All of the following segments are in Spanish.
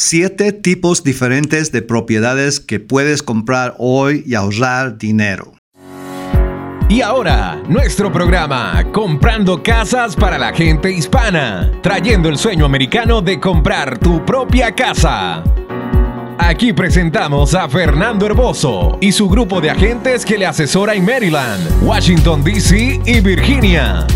Siete tipos diferentes de propiedades que puedes comprar hoy y ahorrar dinero. Y ahora, nuestro programa, Comprando Casas para la gente hispana, trayendo el sueño americano de comprar tu propia casa. Aquí presentamos a Fernando Herboso y su grupo de agentes que le asesora en Maryland, Washington, D.C. y Virginia.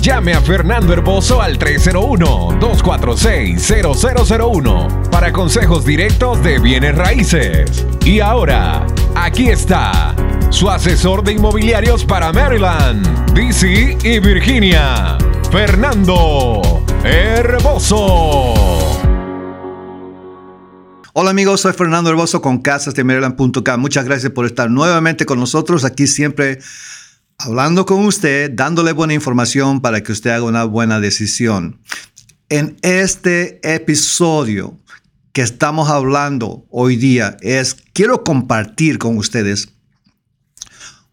Llame a Fernando Herboso al 301-246-0001 para consejos directos de bienes raíces. Y ahora, aquí está su asesor de inmobiliarios para Maryland, DC y Virginia, Fernando Herboso. Hola amigos, soy Fernando Herboso con casasdemaryland.com. Muchas gracias por estar nuevamente con nosotros aquí siempre hablando con usted, dándole buena información para que usted haga una buena decisión. En este episodio que estamos hablando hoy día es, quiero compartir con ustedes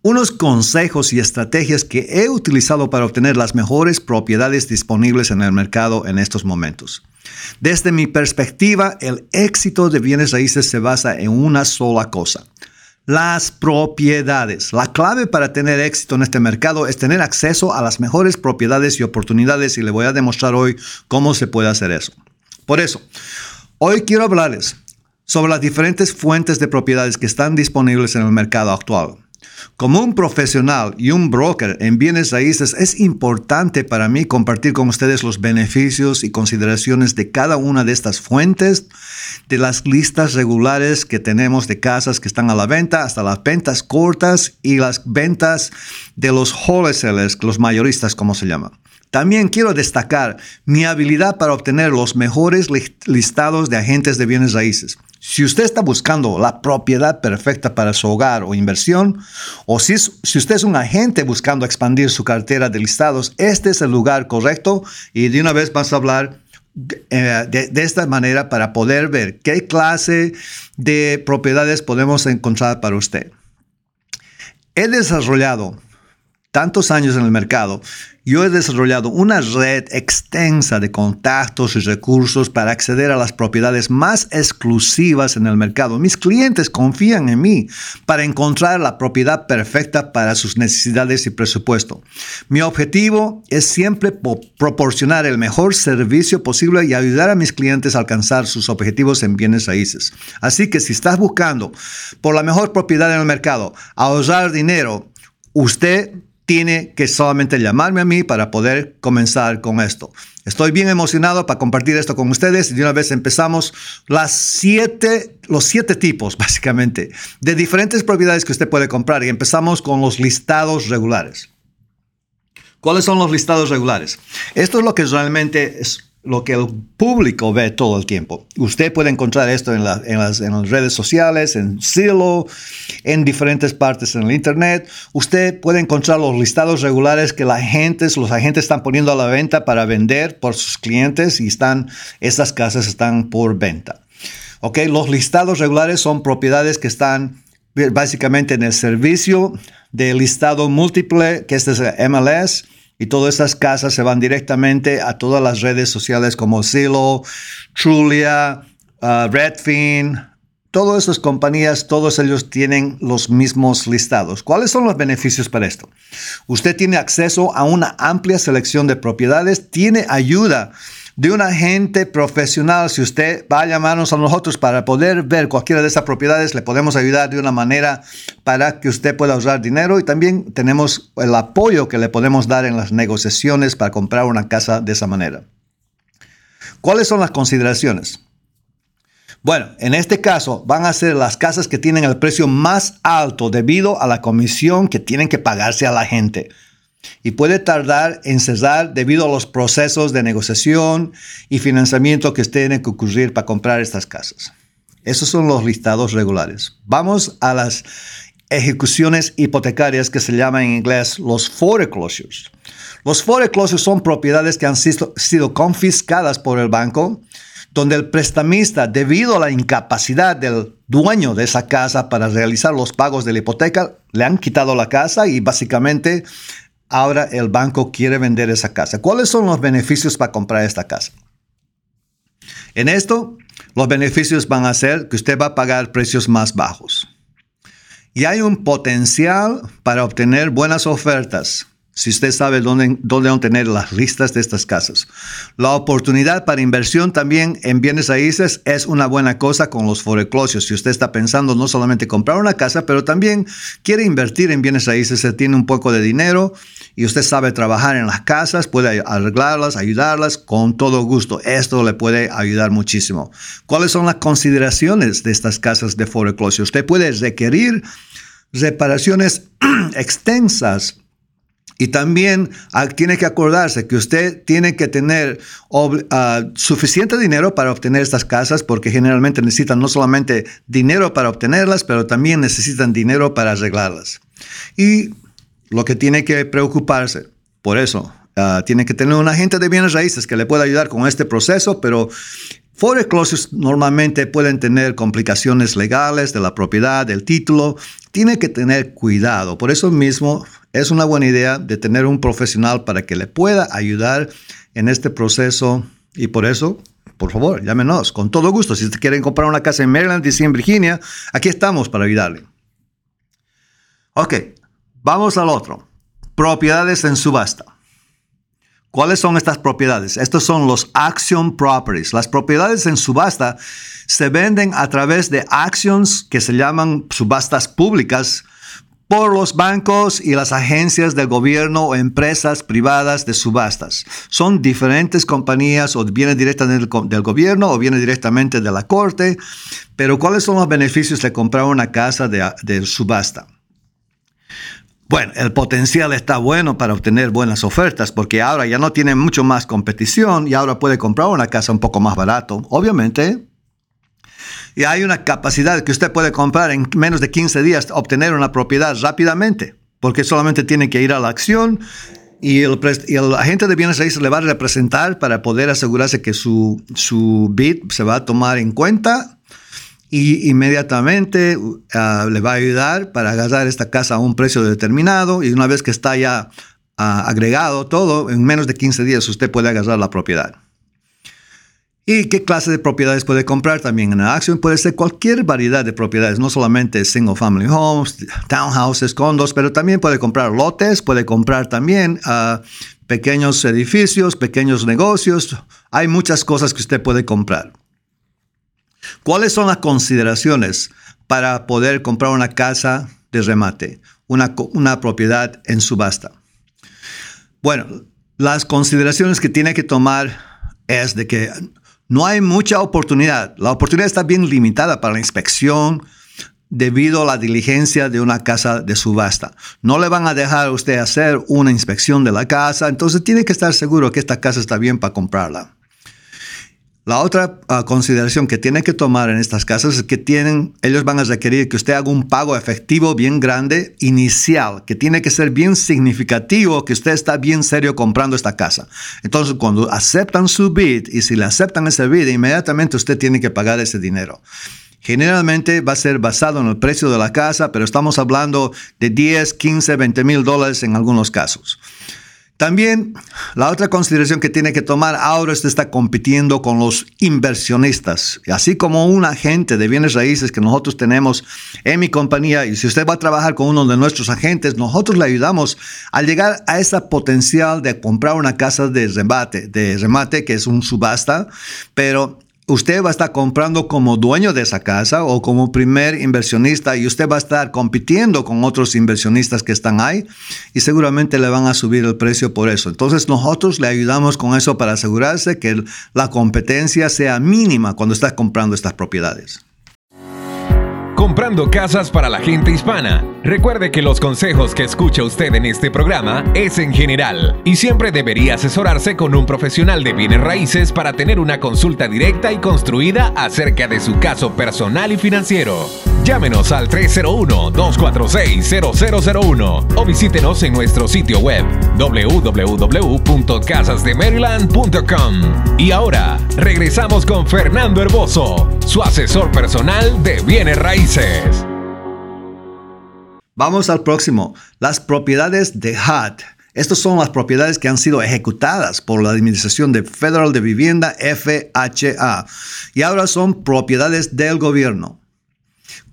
unos consejos y estrategias que he utilizado para obtener las mejores propiedades disponibles en el mercado en estos momentos. Desde mi perspectiva, el éxito de bienes raíces se basa en una sola cosa, las propiedades. La clave para tener éxito en este mercado es tener acceso a las mejores propiedades y oportunidades y le voy a demostrar hoy cómo se puede hacer eso. Por eso, hoy quiero hablarles sobre las diferentes fuentes de propiedades que están disponibles en el mercado actual. Como un profesional y un broker en bienes raíces, es importante para mí compartir con ustedes los beneficios y consideraciones de cada una de estas fuentes, de las listas regulares que tenemos de casas que están a la venta, hasta las ventas cortas y las ventas de los wholesalers, los mayoristas, como se llama. También quiero destacar mi habilidad para obtener los mejores listados de agentes de bienes raíces. Si usted está buscando la propiedad perfecta para su hogar o inversión, o si, si usted es un agente buscando expandir su cartera de listados, este es el lugar correcto y de una vez vamos a hablar eh, de, esta manera para poder ver qué clase de propiedades podemos encontrar para usted. He desarrollado tantos años en el mercado, yo he desarrollado una red extensa de contactos y recursos para acceder a las propiedades más exclusivas en el mercado. Mis clientes confían en mí para encontrar la propiedad perfecta para sus necesidades y presupuesto. Mi objetivo es siempre proporcionar el mejor servicio posible y ayudar a mis clientes a alcanzar sus objetivos en bienes raíces. Así que si estás buscando por la mejor propiedad en el mercado, ahorrar dinero, usted tiene que solamente llamarme a mí para poder comenzar con esto. Estoy bien emocionado para compartir esto con ustedes y de una vez empezamos siete, los siete tipos básicamente de diferentes propiedades que usted puede comprar y empezamos con los listados regulares. ¿Cuáles son los listados regulares? Esto es lo que realmente es lo que el público ve todo el tiempo. Usted puede encontrar esto en, las, redes sociales, en Zillow, en diferentes partes en el Internet. Usted puede encontrar los listados regulares que la gente, los agentes están poniendo a la venta para vender por sus clientes y están, estas casas están por venta. Okay, los listados regulares son propiedades que están básicamente en el servicio de listado múltiple, que este es el MLS y todas esas casas se van directamente a todas las redes sociales como Zillow, Trulia, uh, Redfin, todas esas compañías, todos ellos tienen los mismos listados. ¿Cuáles son los beneficios para esto? Usted tiene acceso a una amplia selección de propiedades, tiene ayuda de un agente profesional. Si usted va a llamarnos a nosotros para poder ver cualquiera de esas propiedades, le podemos ayudar de una manera para que usted pueda ahorrar dinero y también tenemos el apoyo que le podemos dar en las negociaciones para comprar una casa de esa manera. ¿Cuáles son las consideraciones? Bueno, en este caso van a ser las casas que tienen el precio más alto debido a la comisión que tienen que pagarse a la gente y puede tardar en cesar debido a los procesos de negociación y financiamiento que tienen que ocurrir para comprar estas casas. Esos son los listados regulares. Vamos a las ejecuciones hipotecarias que se llaman en inglés los foreclosures. Los foreclosures son propiedades que han sido, confiscadas por el banco, donde el prestamista, debido a la incapacidad del dueño de esa casa para realizar los pagos de la hipoteca, le han quitado la casa y básicamente ahora el banco quiere vender esa casa. ¿Cuáles son los beneficios para comprar esta casa? En esto los beneficios van a ser que usted va a pagar precios más bajos. Y hay un potencial para obtener buenas ofertas si usted sabe dónde, dónde obtener las listas de estas casas. La oportunidad para inversión también en bienes raíces es una buena cosa con los foreclosures. Si usted está pensando no solamente comprar una casa, pero también quiere invertir en bienes raíces, se tiene un poco de dinero y usted sabe trabajar en las casas, puede arreglarlas, ayudarlas con todo gusto. Esto le puede ayudar muchísimo. ¿Cuáles son las consideraciones de estas casas de foreclosure? Usted puede requerir reparaciones extensas y también ah, tiene que acordarse que usted tiene que tener ah, suficiente dinero para obtener estas casas porque generalmente necesitan no solamente dinero para obtenerlas, pero también necesitan dinero para arreglarlas. Y lo que tiene que preocuparse, por eso, ah, tiene que tener un agente de bienes raíces que le pueda ayudar con este proceso, pero Foreclosures normalmente pueden tener complicaciones legales de la propiedad, del título. Tiene que tener cuidado. Por eso mismo es una buena idea de tener un profesional para que le pueda ayudar en este proceso y por eso, por favor, llámenos con todo gusto. Si quieren comprar una casa en Maryland y en Virginia, aquí estamos para ayudarle. Ok, vamos al otro. Propiedades en subasta. ¿Cuáles son estas propiedades? Estos son los action properties. Las propiedades en subasta se venden a través de actions que se llaman subastas públicas por los bancos y las agencias del gobierno o empresas privadas de subastas. Son diferentes compañías o vienen directamente del, gobierno o vienen directamente de la corte, pero ¿cuáles son los beneficios de comprar una casa de, de subasta? Bueno, el potencial está bueno para obtener buenas ofertas porque ahora ya no tiene mucho más competición y ahora puede comprar una casa un poco más barato. Obviamente, y hay una capacidad que usted puede comprar en menos de 15 días, obtener una propiedad rápidamente, porque solamente tiene que ir a la acción y el, agente de bienes raíces le va a representar para poder asegurarse que su, su bid se va a tomar en cuenta y inmediatamente uh, le va a ayudar para agarrar esta casa a un precio determinado y una vez que está ya uh, agregado todo, en menos de 15 días usted puede agarrar la propiedad. ¿Y qué clase de propiedades puede comprar también en acción? Puede ser cualquier variedad de propiedades, no solamente single family homes, townhouses, condos, pero también puede comprar lotes, puede comprar también uh, pequeños edificios, pequeños negocios. Hay muchas cosas que usted puede comprar. ¿Cuáles son las consideraciones para poder comprar una casa de remate, una, una propiedad en subasta? Bueno, las consideraciones que tiene que tomar es de que no hay mucha oportunidad. La oportunidad está bien limitada para la inspección debido a la diligencia de una casa de subasta. No le van a dejar a usted hacer una inspección de la casa, entonces tiene que estar seguro que esta casa está bien para comprarla. La otra ah, consideración que tiene que tomar en estas casas es que tienen, ellos van a requerir que usted haga un pago efectivo bien grande inicial, que tiene que ser bien significativo, que usted está bien serio comprando esta casa. Entonces, cuando aceptan su bid y si le aceptan ese bid, inmediatamente usted tiene que pagar ese dinero. Generalmente va a ser basado en el precio de la casa, pero estamos hablando de 10, 15, 20 mil dólares en algunos casos. También la otra consideración que tiene que tomar ahora que está compitiendo con los inversionistas, así como un agente de bienes raíces que nosotros tenemos en mi compañía y si usted va a trabajar con uno de nuestros agentes, nosotros le ayudamos a llegar a ese potencial de comprar una casa de remate, de remate que es un subasta, pero usted va a estar comprando como dueño de esa casa o como primer inversionista y usted va a estar compitiendo con otros inversionistas que están ahí y seguramente le van a subir el precio por eso. Entonces nosotros le ayudamos con eso para asegurarse que la competencia sea mínima cuando está comprando estas propiedades comprando casas para la gente hispana. Recuerde que los consejos que escucha usted en este programa es en general y siempre debería asesorarse con un profesional de bienes raíces para tener una consulta directa y construida acerca de su caso personal y financiero. Llámenos al 301-246-0001 o visítenos en nuestro sitio web www.casasdemaryland.com. Y ahora, regresamos con Fernando Herboso, su asesor personal de bienes raíces. Vamos al próximo. Las propiedades de HUD. Estas son las propiedades que han sido ejecutadas por la Administración de Federal de Vivienda FHA y ahora son propiedades del gobierno.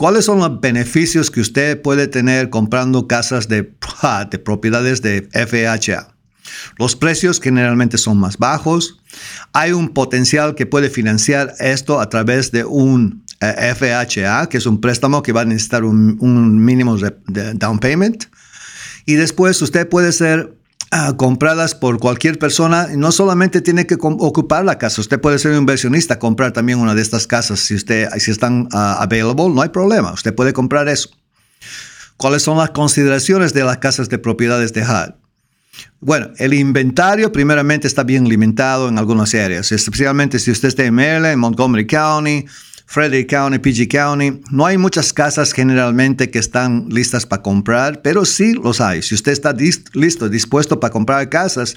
¿Cuáles son los beneficios que usted puede tener comprando casas de, de propiedades de FHA? Los precios generalmente son más bajos. Hay un potencial que puede financiar esto a través de un eh, FHA, que es un préstamo que va a necesitar un, mínimo de, down payment. Y después usted puede ser uh, compradas por cualquier persona. No solamente tiene que ocupar la casa, usted puede ser un inversionista, comprar también una de estas casas. Si, usted, si están uh, available, no hay problema. Usted puede comprar eso. ¿Cuáles son las consideraciones de las casas de propiedades de HUD? Bueno, el inventario primeramente está bien limitado en algunas áreas, especialmente si usted está en Maryland, en Montgomery County, Frederick County, PG County. No hay muchas casas generalmente que están listas para comprar, pero sí los hay. Si usted está listo, dispuesto para comprar casas,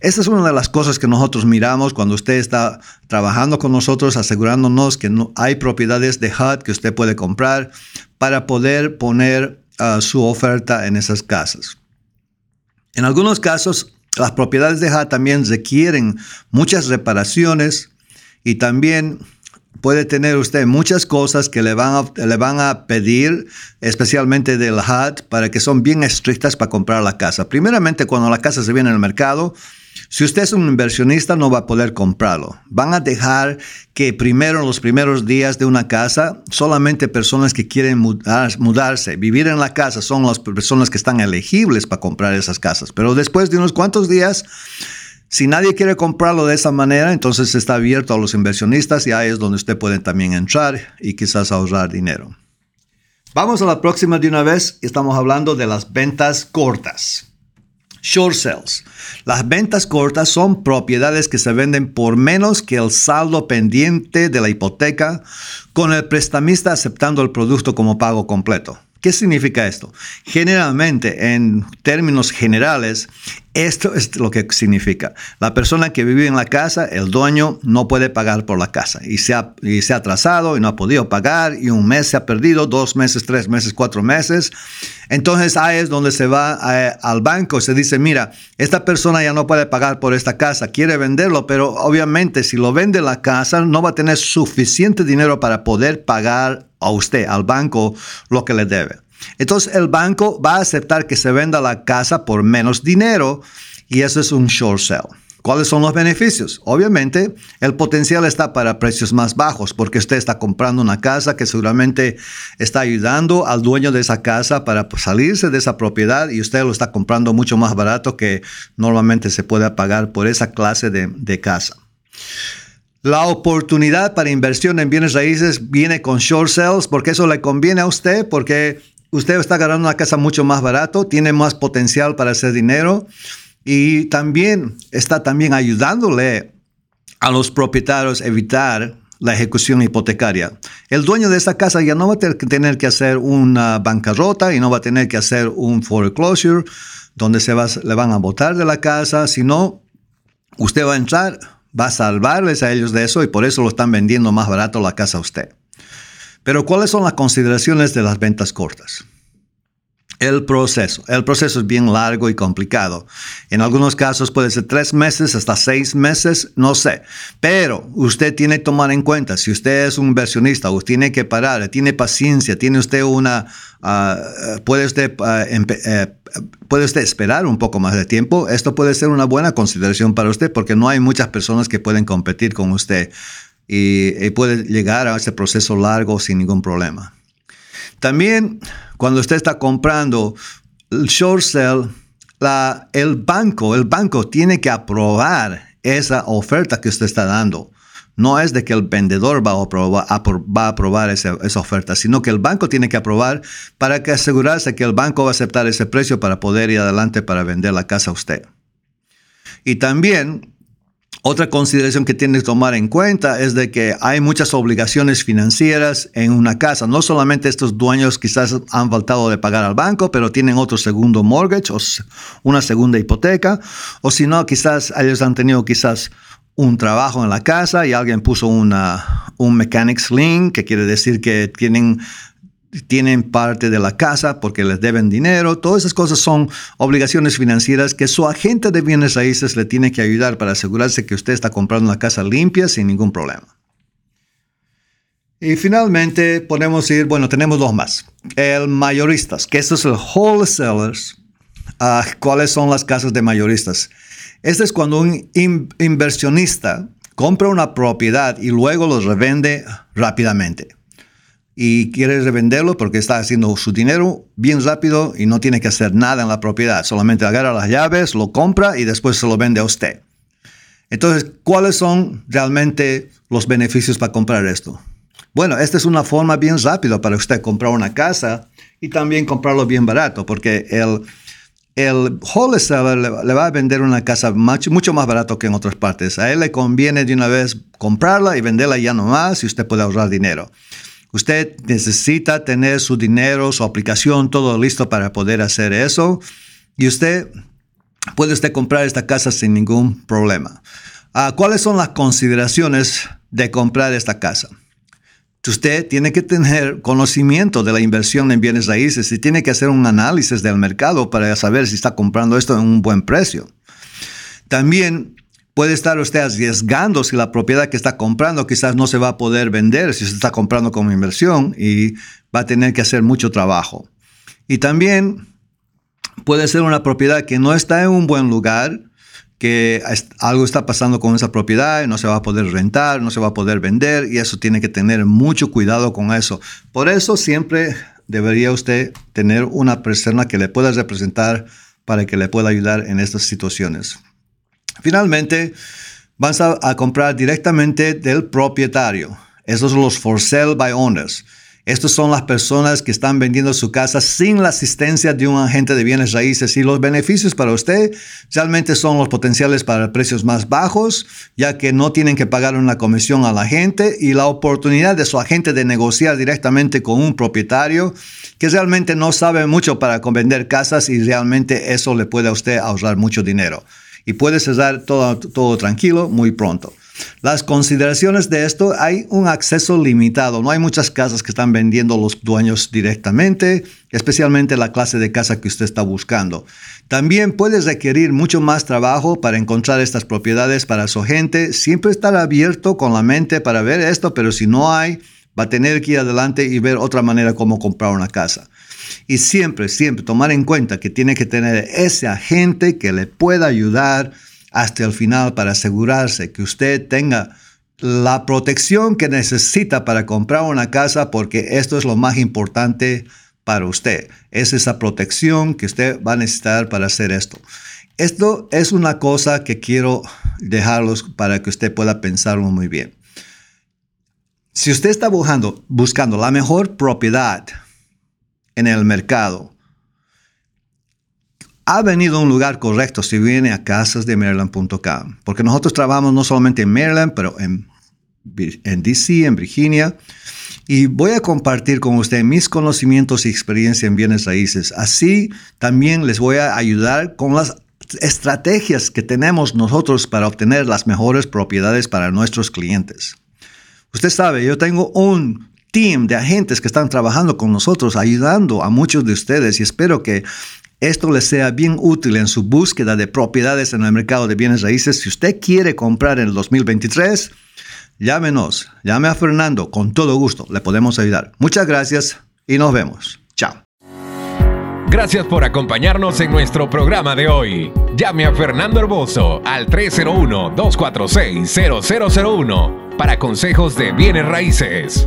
esa es una de las cosas que nosotros miramos cuando usted está trabajando con nosotros, asegurándonos que no hay propiedades de HUD que usted puede comprar para poder poner ah, su oferta en esas casas. En algunos casos, las propiedades de HUD también requieren muchas reparaciones y también puede tener usted muchas cosas que le van a, le van a pedir, especialmente del HUD, para que son bien estrictas para comprar la casa. Primeramente, cuando la casa se viene al mercado, si usted es un inversionista, no va a poder comprarlo. Van a dejar que primero, en los primeros días de una casa, solamente personas que quieren mudarse, vivir en la casa, son las personas que están elegibles para comprar esas casas. Pero después de unos cuantos días, si nadie quiere comprarlo de esa manera, entonces está abierto a los inversionistas y ahí es donde usted puede también entrar y quizás ahorrar dinero. Vamos a la próxima de una vez. Estamos hablando de las ventas cortas. Short sales. Las ventas cortas son propiedades que se venden por menos que el saldo pendiente de la hipoteca, con el prestamista aceptando el producto como pago completo. ¿Qué significa esto? Generalmente, en términos generales, esto es lo que significa. La persona que vive en la casa, el dueño no puede pagar por la casa y se, ha, y se ha atrasado y no ha podido pagar y un mes se ha perdido, dos meses, tres meses, cuatro meses. Entonces ahí es donde se va eh, al banco se dice, mira, esta persona ya no puede pagar por esta casa, quiere venderlo, pero obviamente si lo vende la casa no va a tener suficiente dinero para poder pagar a usted, al banco, lo que le debe. Entonces el banco va a aceptar que se venda la casa por menos dinero y eso es un short sale. ¿Cuáles son los beneficios? Obviamente, el potencial está para precios más bajos porque usted está comprando una casa que seguramente está ayudando al dueño de esa casa para salirse de esa propiedad y usted lo está comprando mucho más barato que normalmente se puede pagar por esa clase de, de casa. La oportunidad para inversión en bienes raíces viene con short sales porque eso le conviene a usted porque usted está ganando una casa mucho más barato, tiene más potencial para hacer dinero y también está también ayudándole a los propietarios a evitar la ejecución hipotecaria. El dueño de esa casa ya no va a tener que hacer una bancarrota y no va a tener que hacer un foreclosure donde se va, le van a botar de la casa, sino usted va a entrar va a salvarles a ellos de eso y por eso lo están vendiendo más barato la casa a usted. Pero ¿cuáles son las consideraciones de las ventas cortas? El proceso. El proceso es bien largo y complicado. En algunos casos puede ser tres meses hasta seis meses, no sé. Pero usted tiene que tomar en cuenta, si usted es un inversionista, usted tiene que parar, tiene paciencia, tiene usted una, ah, puede, usted, eh, puede usted esperar un poco más de tiempo. Esto puede ser una buena consideración para usted porque no hay muchas personas que pueden competir con usted y, y puede llegar a ese proceso largo sin ningún problema. También cuando usted está comprando el short sale, el banco, el banco tiene que aprobar esa oferta que usted está dando. No es de que el vendedor va a aprobar, a aprobar esa, esa, oferta, sino que el banco tiene que aprobar para que asegurarse que el banco va a aceptar ese precio para poder ir adelante para vender la casa a usted. Y también otra consideración que tiene que tomar en cuenta es de que hay muchas obligaciones financieras en una casa. No solamente estos dueños quizás han faltado de pagar al banco, pero tienen otro segundo mortgage o una segunda hipoteca, o si no, quizás ellos han tenido quizás un trabajo en la casa y alguien puso una, un mechanics lien, que quiere decir que tienen tienen parte de la casa porque les deben dinero. Todas esas cosas son obligaciones financieras que su agente de bienes raíces le tiene que ayudar para asegurarse que usted está comprando una casa limpia sin ningún problema. Y finalmente podemos ir, bueno, tenemos dos más. El mayoristas, que esto es el wholesalers. Uh, ¿Cuáles son las casas de mayoristas? Este es cuando un inversionista compra una propiedad y luego los revende rápidamente. Y quiere revenderlo porque está haciendo su dinero bien rápido y no tiene que hacer nada en la propiedad. Solamente agarra las llaves, lo compra y después se lo vende a usted. Entonces, ¿cuáles son realmente los beneficios para comprar esto? Bueno, esta es una forma bien rápida para usted comprar una casa y también comprarlo bien barato, porque el, el wholesaler le, va a vender una casa mucho, más barato que en otras partes. A él le conviene de una vez comprarla y venderla ya nomás y usted puede ahorrar dinero. Usted necesita tener su dinero, su aplicación, todo listo para poder hacer eso. Y usted puede usted comprar esta casa sin ningún problema. Ah, ¿Cuáles son las consideraciones de comprar esta casa? Usted tiene que tener conocimiento de la inversión en bienes raíces y tiene que hacer un análisis del mercado para saber si está comprando esto en un buen precio. También puede estar usted arriesgando si la propiedad que está comprando quizás no se va a poder vender si se está comprando como inversión y va a tener que hacer mucho trabajo. Y también puede ser una propiedad que no está en un buen lugar que algo está pasando con esa propiedad, no se va a poder rentar, no se va a poder vender y eso tiene que tener mucho cuidado con eso. Por eso siempre debería usted tener una persona que le pueda representar para que le pueda ayudar en estas situaciones. Finalmente, vas a, comprar directamente del propietario. Esos son los for sale by owners. Estas son las personas que están vendiendo su casa sin la asistencia de un agente de bienes raíces y los beneficios para usted realmente son los potenciales para precios más bajos, ya que no tienen que pagar una comisión a la gente y la oportunidad de su agente de negociar directamente con un propietario que realmente no sabe mucho para vender casas y realmente eso le puede a usted ahorrar mucho dinero. Y puede cerrar todo, todo tranquilo muy pronto. Las consideraciones de esto, hay un acceso limitado. No hay muchas casas que están vendiendo los dueños directamente, especialmente la clase de casa que usted está buscando. También puede requerir mucho más trabajo para encontrar estas propiedades para su gente. Siempre estar abierto con la mente para ver esto, pero si no hay, va a tener que ir adelante y ver otra manera cómo comprar una casa. Y siempre, siempre tomar en cuenta que tiene que tener ese agente que le pueda ayudar hasta el final para asegurarse que usted tenga la protección que necesita para comprar una casa porque esto es lo más importante para usted. Es esa protección que usted va a necesitar para hacer esto. Esto es una cosa que quiero dejarlos para que usted pueda pensarlo muy bien. Si usted está buscando, buscando la mejor propiedad en el mercado, ha venido a un lugar correcto si viene a casasdemaryland.com, porque nosotros trabajamos no solamente en Maryland, pero en, en DC, en Virginia, y voy a compartir con usted mis conocimientos y experiencia en bienes raíces. Así también les voy a ayudar con las estrategias que tenemos nosotros para obtener las mejores propiedades para nuestros clientes. Usted sabe, yo tengo un team de agentes que están trabajando con nosotros, ayudando a muchos de ustedes y espero que esto le sea bien útil en su búsqueda de propiedades en el mercado de bienes raíces. Si usted quiere comprar en el 2023, llámenos, llame a Fernando, con todo gusto le podemos ayudar. Muchas gracias y nos vemos. Chao. Gracias por acompañarnos en nuestro programa de hoy. Llame a Fernando Herboso al 301-246-0001 para consejos de bienes raíces.